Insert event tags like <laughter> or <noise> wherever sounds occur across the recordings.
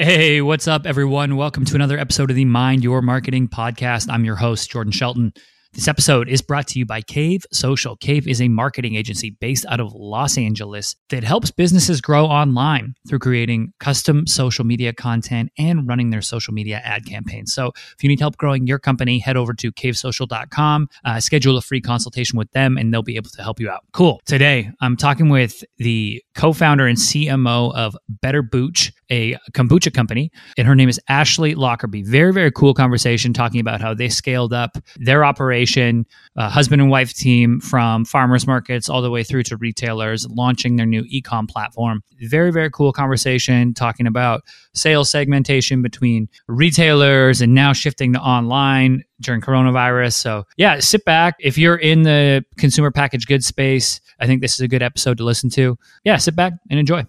Hey, what's up, everyone? Welcome to another episode of the Mind Your Marketing podcast. I'm your host, Jordan Shelton. This episode is brought to you by Cave Social. Cave is a marketing agency based out of Los Angeles that helps businesses grow online through creating custom social media content and running their social media ad campaigns. So, if you need help growing your company, head over to cavesocial.com, uh, schedule a free consultation with them, and they'll be able to help you out. Cool. Today, I'm talking with the co founder and CMO of Better Booch, a kombucha company, and her name is Ashley Lockerbie. Very, very cool conversation talking about how they scaled up their operation uh, husband and wife team from farmers markets all the way through to retailers launching their new ecom platform. Very, very cool conversation talking about sales segmentation between retailers and now shifting to online during coronavirus. So, yeah, sit back. If you're in the consumer packaged goods space, I think this is a good episode to listen to. Yeah, sit back and enjoy.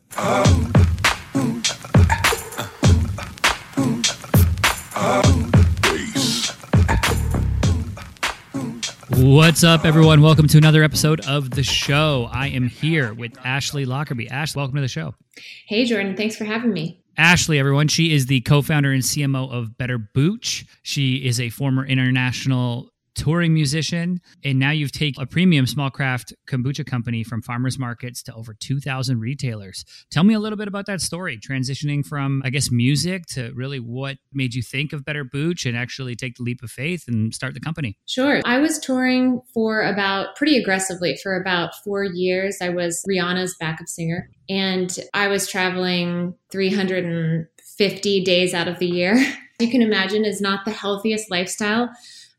What's up, everyone? Welcome to another episode of the show. I am here with Ashley Lockerbie. Ash, welcome to the show. Hey, Jordan. Thanks for having me. Ashley, everyone. She is the co founder and CMO of Better Booch. She is a former international touring musician, and now you've taken a premium small craft kombucha company from farmers markets to over 2,000 retailers. Tell me a little bit about that story, transitioning from, I guess, music to really what made you think of Better Booch and actually take the leap of faith and start the company. Sure. I was touring for about pretty aggressively for about four years. I was Rihanna's backup singer, and I was traveling 350 days out of the year. <laughs> You can imagine is not the healthiest lifestyle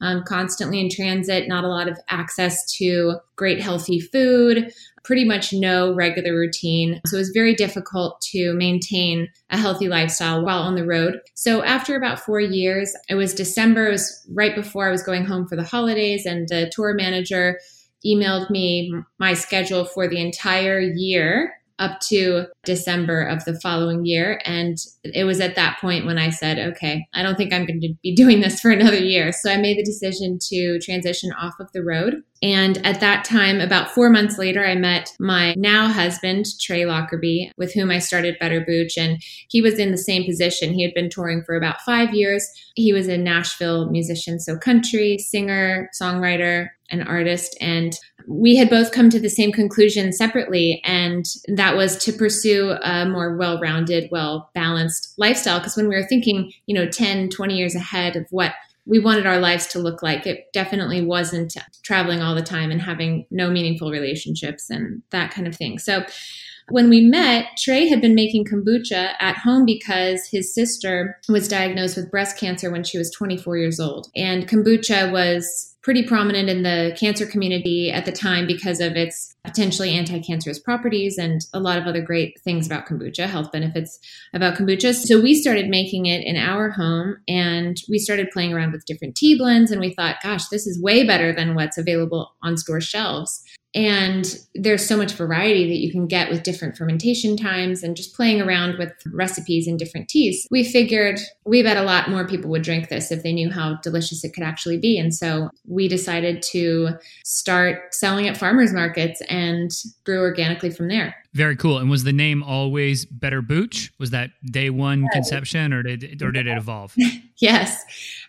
um, constantly in transit, not a lot of access to great healthy food, pretty much no regular routine. So it was very difficult to maintain a healthy lifestyle while on the road. So after about four years, it was December, it was right before I was going home for the holidays, and the tour manager emailed me my schedule for the entire year up to December of the following year. And it was at that point when I said, okay, I don't think I'm going to be doing this for another year. So I made the decision to transition off of the road. And at that time, about four months later, I met my now husband, Trey Lockerbie, with whom I started Better Booch. And he was in the same position. He had been touring for about five years. He was a Nashville musician, so country, singer, songwriter, an artist. And we had both come to the same conclusion separately. And that was to pursue a more well rounded, well balanced lifestyle. Because when we were thinking, you know, 10, 20 years ahead of what we wanted our lives to look like. It definitely wasn't traveling all the time and having no meaningful relationships and that kind of thing. So when we met, Trey had been making kombucha at home because his sister was diagnosed with breast cancer when she was 24 years old. And kombucha was pretty prominent in the cancer community at the time because of its potentially anti-cancerous properties and a lot of other great things about kombucha, health benefits about kombucha. So we started making it in our home and we started playing around with different tea blends and we thought, gosh, this is way better than what's available on store shelves. And there's so much variety that you can get with different fermentation times and just playing around with recipes and different teas. We figured we bet a lot more people would drink this if they knew how delicious it could actually be. And so we decided to start selling at farmers markets and grew organically from there. Very cool. And was the name always Better Booch? Was that day one conception or did, or did it evolve? <laughs> yes.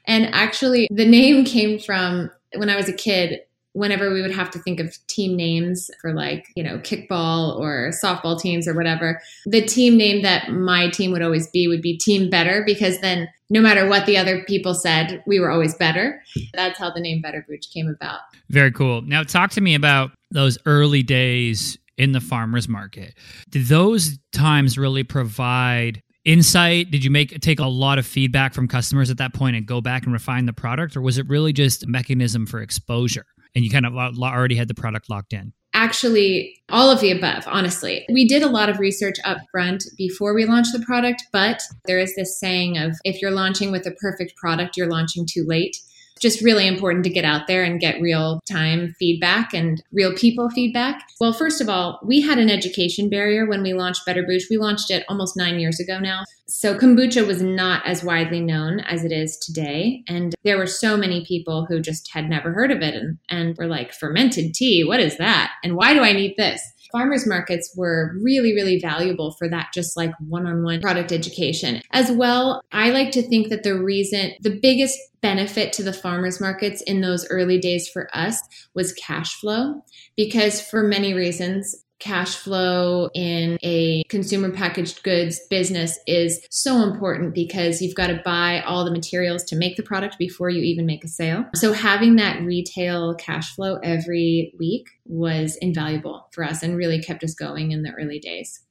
And actually, the name came from when I was a kid whenever we would have to think of team names for like, you know, kickball or softball teams or whatever, the team name that my team would always be would be Team Better because then no matter what the other people said, we were always better. That's how the name Better Booch came about. Very cool. Now, talk to me about those early days in the farmers market. Did those times really provide insight? Did you make take a lot of feedback from customers at that point and go back and refine the product, or was it really just a mechanism for exposure? And you kind of already had the product locked in? Actually, all of the above, honestly. We did a lot of research up front before we launched the product, but there is this saying of if you're launching with a perfect product, you're launching too late. Just really important to get out there and get real time feedback and real people feedback. Well, first of all, we had an education barrier when we launched Better Booch. We launched it almost nine years ago now. So kombucha was not as widely known as it is today. And there were so many people who just had never heard of it and, and were like, fermented tea, what is that? And why do I need this? farmers markets were really, really valuable for that, just like one on one product education. As well, I like to think that the reason, the biggest benefit to the farmers markets in those early days for us was cash flow, because for many reasons, cash flow in a consumer packaged goods business is so important because you've got to buy all the materials to make the product before you even make a sale. So having that retail cash flow every week was invaluable for us and really kept us going in the early days.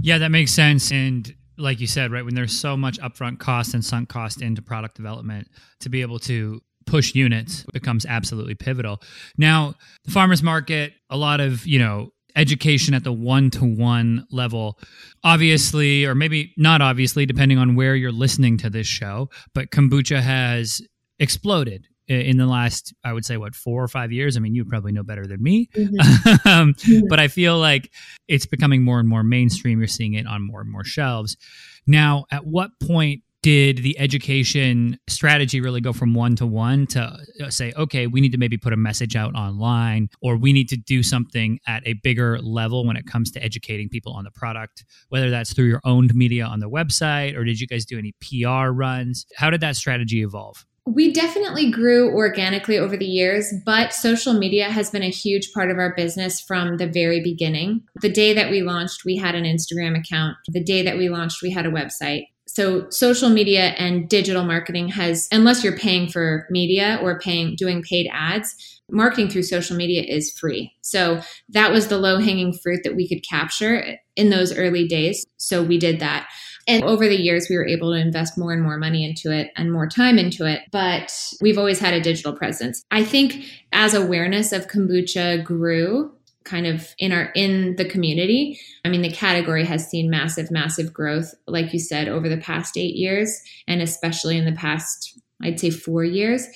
Yeah, that makes sense. And like you said, right, when there's so much upfront cost and sunk cost into product development, to be able to push units becomes absolutely pivotal. Now, the farmers market, a lot of, you know, education at the one to one level. Obviously, or maybe not obviously, depending on where you're listening to this show, but kombucha has exploded in the last i would say what four or five years i mean you probably know better than me mm-hmm. <laughs> um, mm-hmm. but i feel like it's becoming more and more mainstream you're seeing it on more and more shelves now at what point did the education strategy really go from one to one to uh, say, okay, we need to maybe put a message out online or we need to do something at a bigger level when it comes to educating people on the product, whether that's through your owned media on the website or did you guys do any PR runs? How did that strategy evolve? We definitely grew organically over the years, but social media has been a huge part of our business from the very beginning. The day that we launched, we had an Instagram account. The day that we launched, we had a website. So social media and digital marketing has, unless you're paying for media or paying, doing paid ads, marketing through social media is free. So that was the low hanging fruit that we could capture in those early days. So we did that. And over the years, we were able to invest more and more money into it and more time into it. But we've always had a digital presence. I think as awareness of kombucha grew, kind of in our in the community i mean the category has seen massive massive growth like you said over the past 8 years and especially in the past i'd say 4 years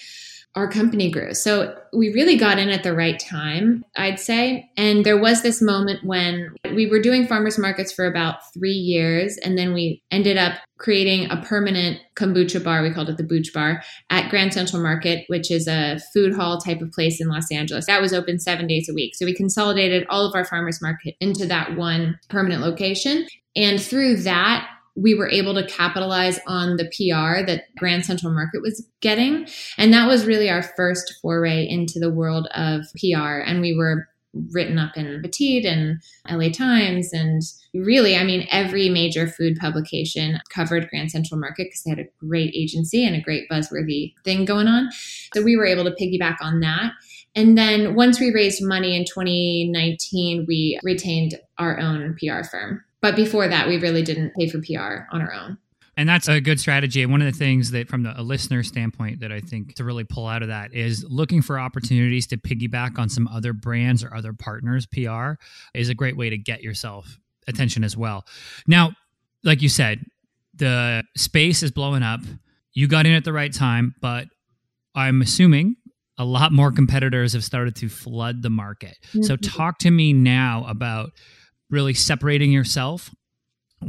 our company grew. So we really got in at the right time, I'd say. And there was this moment when we were doing farmers markets for about three years, and then we ended up creating a permanent kombucha bar. We called it the Booch Bar at Grand Central Market, which is a food hall type of place in Los Angeles. That was open seven days a week. So we consolidated all of our farmers market into that one permanent location. And through that, we were able to capitalize on the PR that Grand Central Market was getting. And that was really our first foray into the world of PR. And we were written up in Petite and LA Times. And really, I mean, every major food publication covered Grand Central Market because they had a great agency and a great buzzworthy thing going on. So we were able to piggyback on that. And then once we raised money in 2019, we retained our own PR firm. But before that, we really didn't pay for PR on our own. And that's a good strategy. And one of the things that, from the, a listener standpoint, that I think to really pull out of that is looking for opportunities to piggyback on some other brands or other partners. PR is a great way to get yourself attention as well. Now, like you said, the space is blowing up. You got in at the right time, but I'm assuming a lot more competitors have started to flood the market. Mm-hmm. So, talk to me now about really separating yourself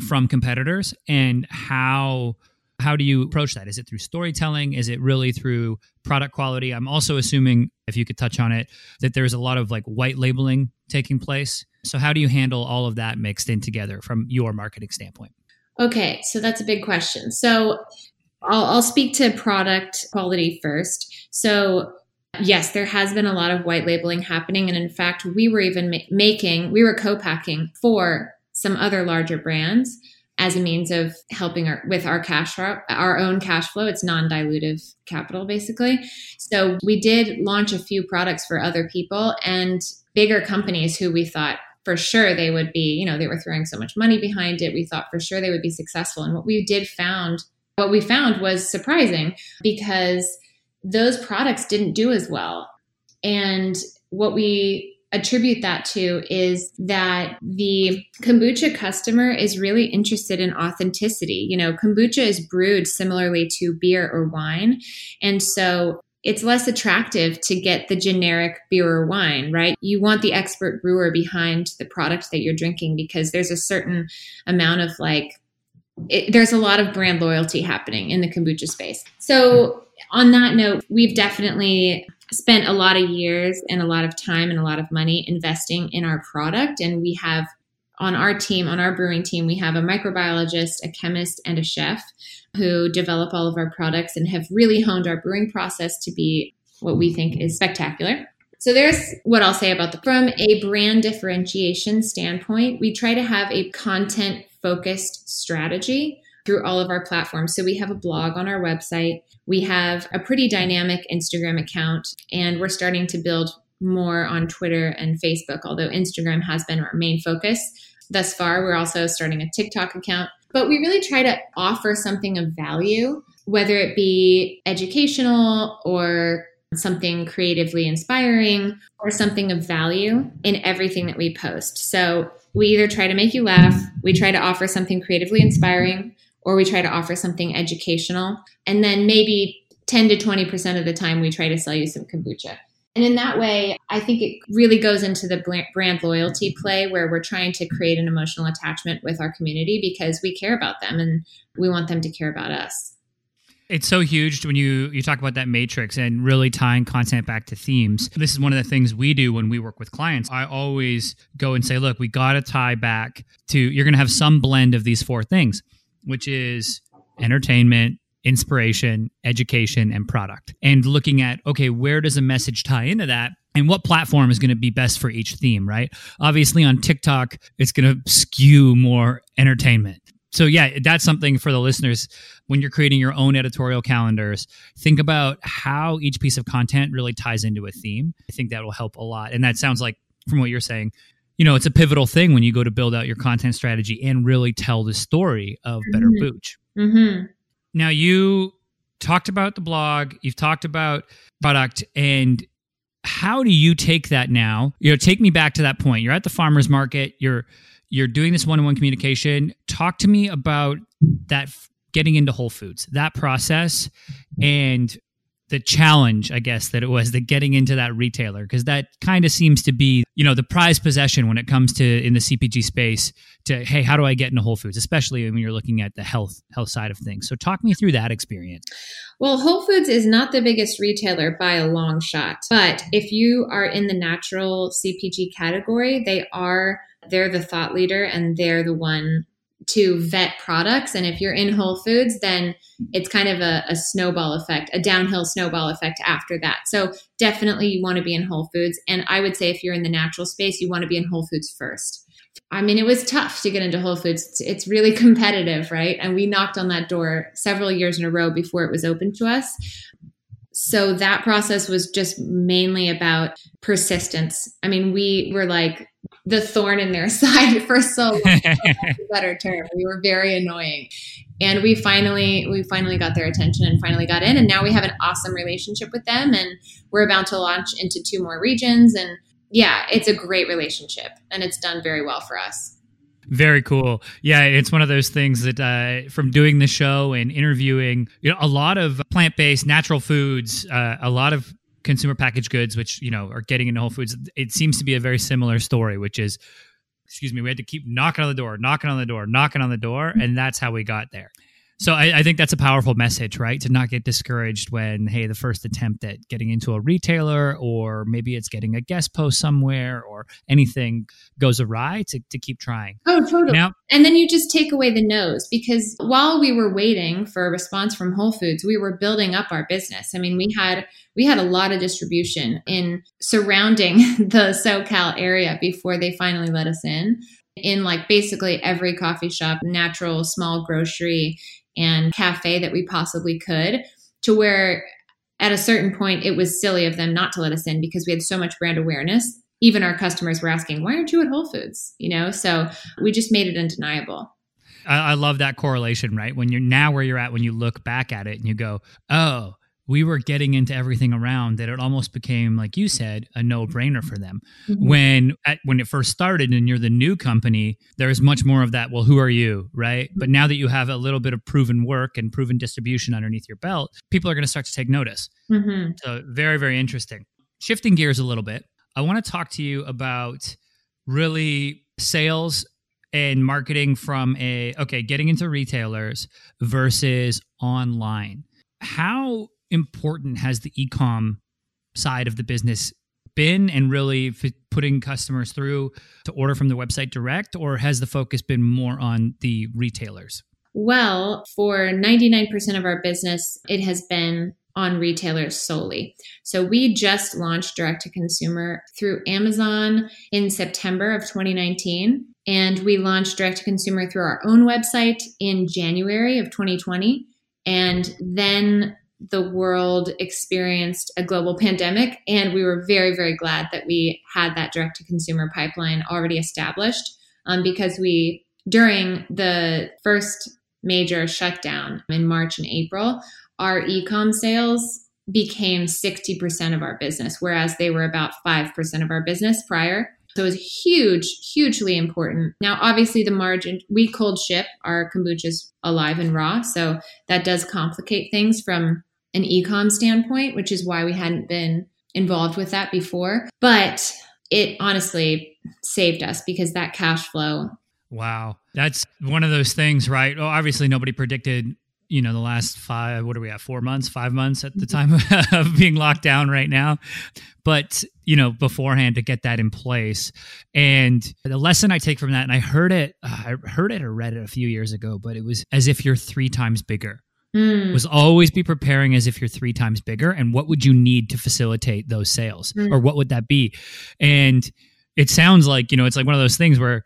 from competitors? And how how do you approach that? Is it through storytelling? Is it really through product quality? I'm also assuming if you could touch on it that there's a lot of like white labeling taking place. So how do you handle all of that mixed in together from your marketing standpoint? Okay so that's a big question. So I'll, I'll speak to product quality first. So Yes, there has been a lot of white labeling happening. And in fact, we were even ma- making, we were co packing for some other larger brands as a means of helping our, with our cash our own cash flow. It's non dilutive capital, basically. So we did launch a few products for other people and bigger companies who we thought for sure they would be, you know, they were throwing so much money behind it. We thought for sure they would be successful. And what we did found, what we found was surprising because those products didn't do as well. And what we attribute that to is that the kombucha customer is really interested in authenticity. You know, kombucha is brewed similarly to beer or wine. And so it's less attractive to get the generic beer or wine, right? You want the expert brewer behind the product that you're drinking because there's a certain amount of like, it, there's a lot of brand loyalty happening in the kombucha space. So, on that note, we've definitely spent a lot of years and a lot of time and a lot of money investing in our product. And we have on our team, on our brewing team, we have a microbiologist, a chemist, and a chef who develop all of our products and have really honed our brewing process to be what we think is spectacular. So there's what I'll say about the from a brand differentiation standpoint, we try to have a content focused strategy through all of our platforms. So we have a blog on our website, we have a pretty dynamic Instagram account, and we're starting to build more on Twitter and Facebook, although Instagram has been our main focus thus far. We're also starting a TikTok account, but we really try to offer something of value, whether it be educational or something creatively inspiring or something of value in everything that we post. So we either try to make you laugh, we try to offer something creatively inspiring, or we try to offer something educational. And then maybe 10 to 20% of the time, we try to sell you some kombucha. And in that way, I think it really goes into the brand loyalty play where we're trying to create an emotional attachment with our community because we care about them and we want them to care about us. It's so huge when you you talk about that matrix and really tying content back to themes. This is one of the things we do when we work with clients. I always go and say, look, we got to tie back to you're going to have some blend of these four things, which is entertainment, inspiration, education, and product. And looking at, okay, where does a message tie into that? And what platform is going to be best for each theme, right? Obviously, on TikTok, it's going to skew more entertainment. So, yeah, that's something for the listeners when you're creating your own editorial calendars. Think about how each piece of content really ties into a theme. I think that will help a lot. And that sounds like, from what you're saying, you know, it's a pivotal thing when you go to build out your content strategy and really tell the story of Better mm-hmm. Booch. Mm-hmm. Now, you talked about the blog, you've talked about product, and how do you take that now? You know, take me back to that point. You're at the farmers market, you're you're doing this one-on-one communication. Talk to me about that getting into Whole Foods, that process and the challenge, I guess, that it was the getting into that retailer because that kind of seems to be, you know, the prized possession when it comes to in the CPG space. To hey, how do I get into Whole Foods, especially when you're looking at the health health side of things. So talk me through that experience. Well, Whole Foods is not the biggest retailer by a long shot, but if you are in the natural CPG category, they are they're the thought leader and they're the one to vet products. And if you're in Whole Foods, then it's kind of a, a, snowball effect, a downhill snowball effect after that. So definitely you want to be in Whole Foods. And I would say if you're in the natural space, you want to be in Whole Foods first. I mean, it was tough to get into Whole Foods. It's, it's really <laughs> competitive, right? And we knocked on that door several years in a row before it was open to us. So that process was just mainly about persistence. I mean, we were like the thorn in their <laughs> side for so long. better term. We were very annoying. And we finally we finally got their attention and finally got in and now we have an awesome relationship with them and we're about to launch into two more regions and yeah, it's a great relationship and it's done very well for us. Very cool. Yeah, it's one of those things that uh, from doing the show and interviewing, you know, a lot of plant-based natural foods, uh, a lot of consumer packaged goods, which you know are getting into Whole Foods, it seems to be a very similar story, which is, excuse me, we had to keep knocking on the door, knocking on the door, knocking on the door, and that's how we got there. So I, I, think that's a powerful message, right? To not get discouraged when, hey, the first attempt at getting into a retailer, or maybe it's getting a guest post somewhere, or anything goes awry, to, to keep trying. Oh, totally. Now, and then you just take away the no's because while we were waiting for a response from Whole Foods, we were building up our business. I mean, we had we had a lot of distribution in surrounding <laughs> the SoCal area before they finally let us in in like basically every coffee shop, natural, small grocery, and cafe that we possibly could to where at a certain point it was silly of them not to let us in because we had so much brand awareness. Even our customers were asking why aren't you at whole foods? You know so we just made it undeniable. I, love that correlation right? When you're now where you're at when you look back at it and you go oh we were getting into everything around that it almost became like you said a no-brainer for them. Mhm. when at, when it first started and you're the new company there's much more of that well who are you right? But now that you have a little bit of proven work and proven distribution underneath your belt people are going to start to take notice. Mhm. so very very interesting. Shifting gears a little bit i want to talk to you about really sales and marketing from a okay getting into retailers versus online. How important has the ecom side of the business been and really putting customers through to order from the website direct or has the focus been more on the retailers Well, for 99% of our business, it has been on retailers solely. So we just launched direct to consumer through Amazon in September of 2019. And we launched direct to consumer through our own website in January of 2020. And then the world experienced a global pandemic. And we were very, very glad that we had that direct to consumer pipeline already established um, because we, during the first major shutdown in March and April, our ecom sales became 60% of our business, whereas they were about 5% of our business prior. So it was huge, hugely important. Now, obviously, the margin, we cold ship our kombuchas alive and raw. So that does complicate things from an ecom standpoint, which is why we hadn't been involved with that before. But it honestly saved us because that cash flow Wow. That's one of those things, right? Well, obviously nobody predicted, you know, the last five, what are we at, four months, five months at the mm-hmm. time <laughs> of being locked down right now. But, you know, beforehand to get that in place. And the lesson I take from that, and I heard it, uh, I heard it or read it a few years ago, but it was as if you're three times bigger. Mm, Was always be preparing as if you're three times bigger. And what would you need to facilitate those sales? Mm. Or what would that be? And it sounds like, you know, it's like one of those things where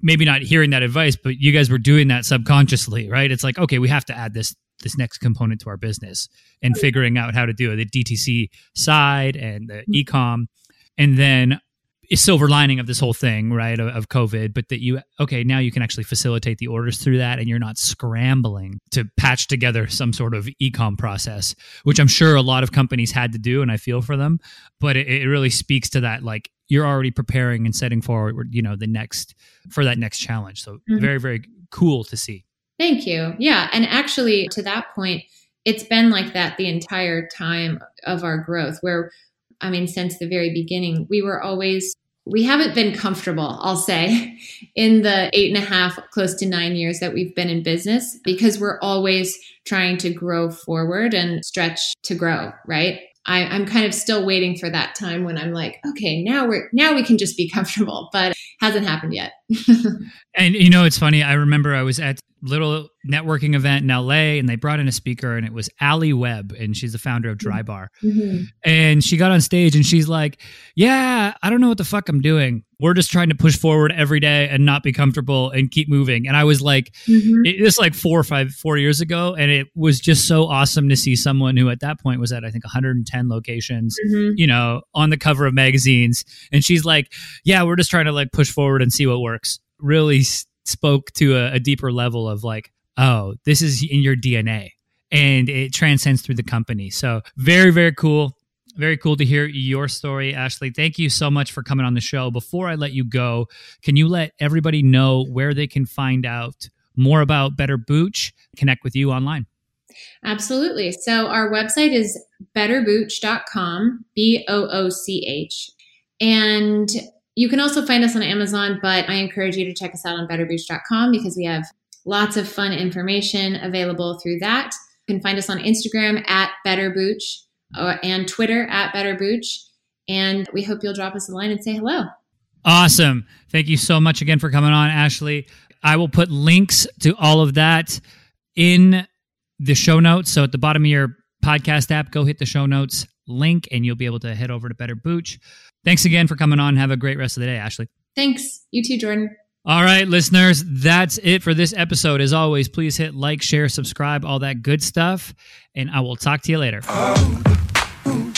maybe not hearing that advice, but you guys were doing that subconsciously, right? It's like, okay, we have to add this this next component to our business and figuring out how to do it, the DTC side and the ecom. And then silver lining of this whole thing, right, of, of COVID, but that you, okay, now you can actually facilitate the orders through that and you're not scrambling to patch together some sort of ecom process, which I'm sure a lot of companies had to do and I feel for them. But it, it really speaks to that, like, you're already preparing and setting forward, you know, the next for that next challenge. So Mhm. very, very cool to see. Thank you. Yeah. And actually, to that point, it's been like that the entire time of our growth, where, I mean, since the very beginning, we were always, we haven't been comfortable, I'll say, in the eight and a half, close to nine years that we've been in business, because we're always trying to grow forward and stretch to grow, right? I, I'm kind of still waiting for that time when I'm like, okay, now we're now we can just be comfortable, but hasn't happened yet. <laughs> And you know, it's funny. I remember I was at little networking event in LA and they brought in a speaker and it was Alli Webb and she's the founder of Drybar. And she got on stage and she's like, Yeah, I don't know what the fuck I'm doing. We're just trying to push forward every day and not be comfortable and keep moving. And I was like, Mhm. it, this like four or five, four years ago. And it was just so awesome to see someone who at that point was at, I think, 110 locations, Mhm. you know, on the cover of magazines. And she's like, Yeah, we're just trying to like push forward and see what works. Really s- spoke to a, a deeper level of like, oh, this is in your DNA and it transcends through the company. So very, very cool. Very cool to hear your story, Ashley. Thank you so much for coming on the show. Before I let you go, can you let everybody know where they can find out more about Better Booch, connect with you online? Absolutely. So our website is betterbooch.com, B O O C H. And you can also find us on Amazon, but I encourage you to check us out on betterbooch.com because we have lots of fun information available through that. You can find us on Instagram at betterbooch and Twitter at betterbooch. And we hope you'll drop us a line and say hello. Awesome. Thank you so much again for coming on, Ashley. I will put links to all of that in the show notes. So at the bottom of your podcast app, go hit the show notes link and you'll be able to head over to Better Booch. Thanks again for coming on. Have a great rest of the day, Ashley. Thanks. You too, Jordan. All right, listeners, that's it for this episode. As always, please hit like, share, subscribe, all that good stuff. And I will talk to you later. Oh, oh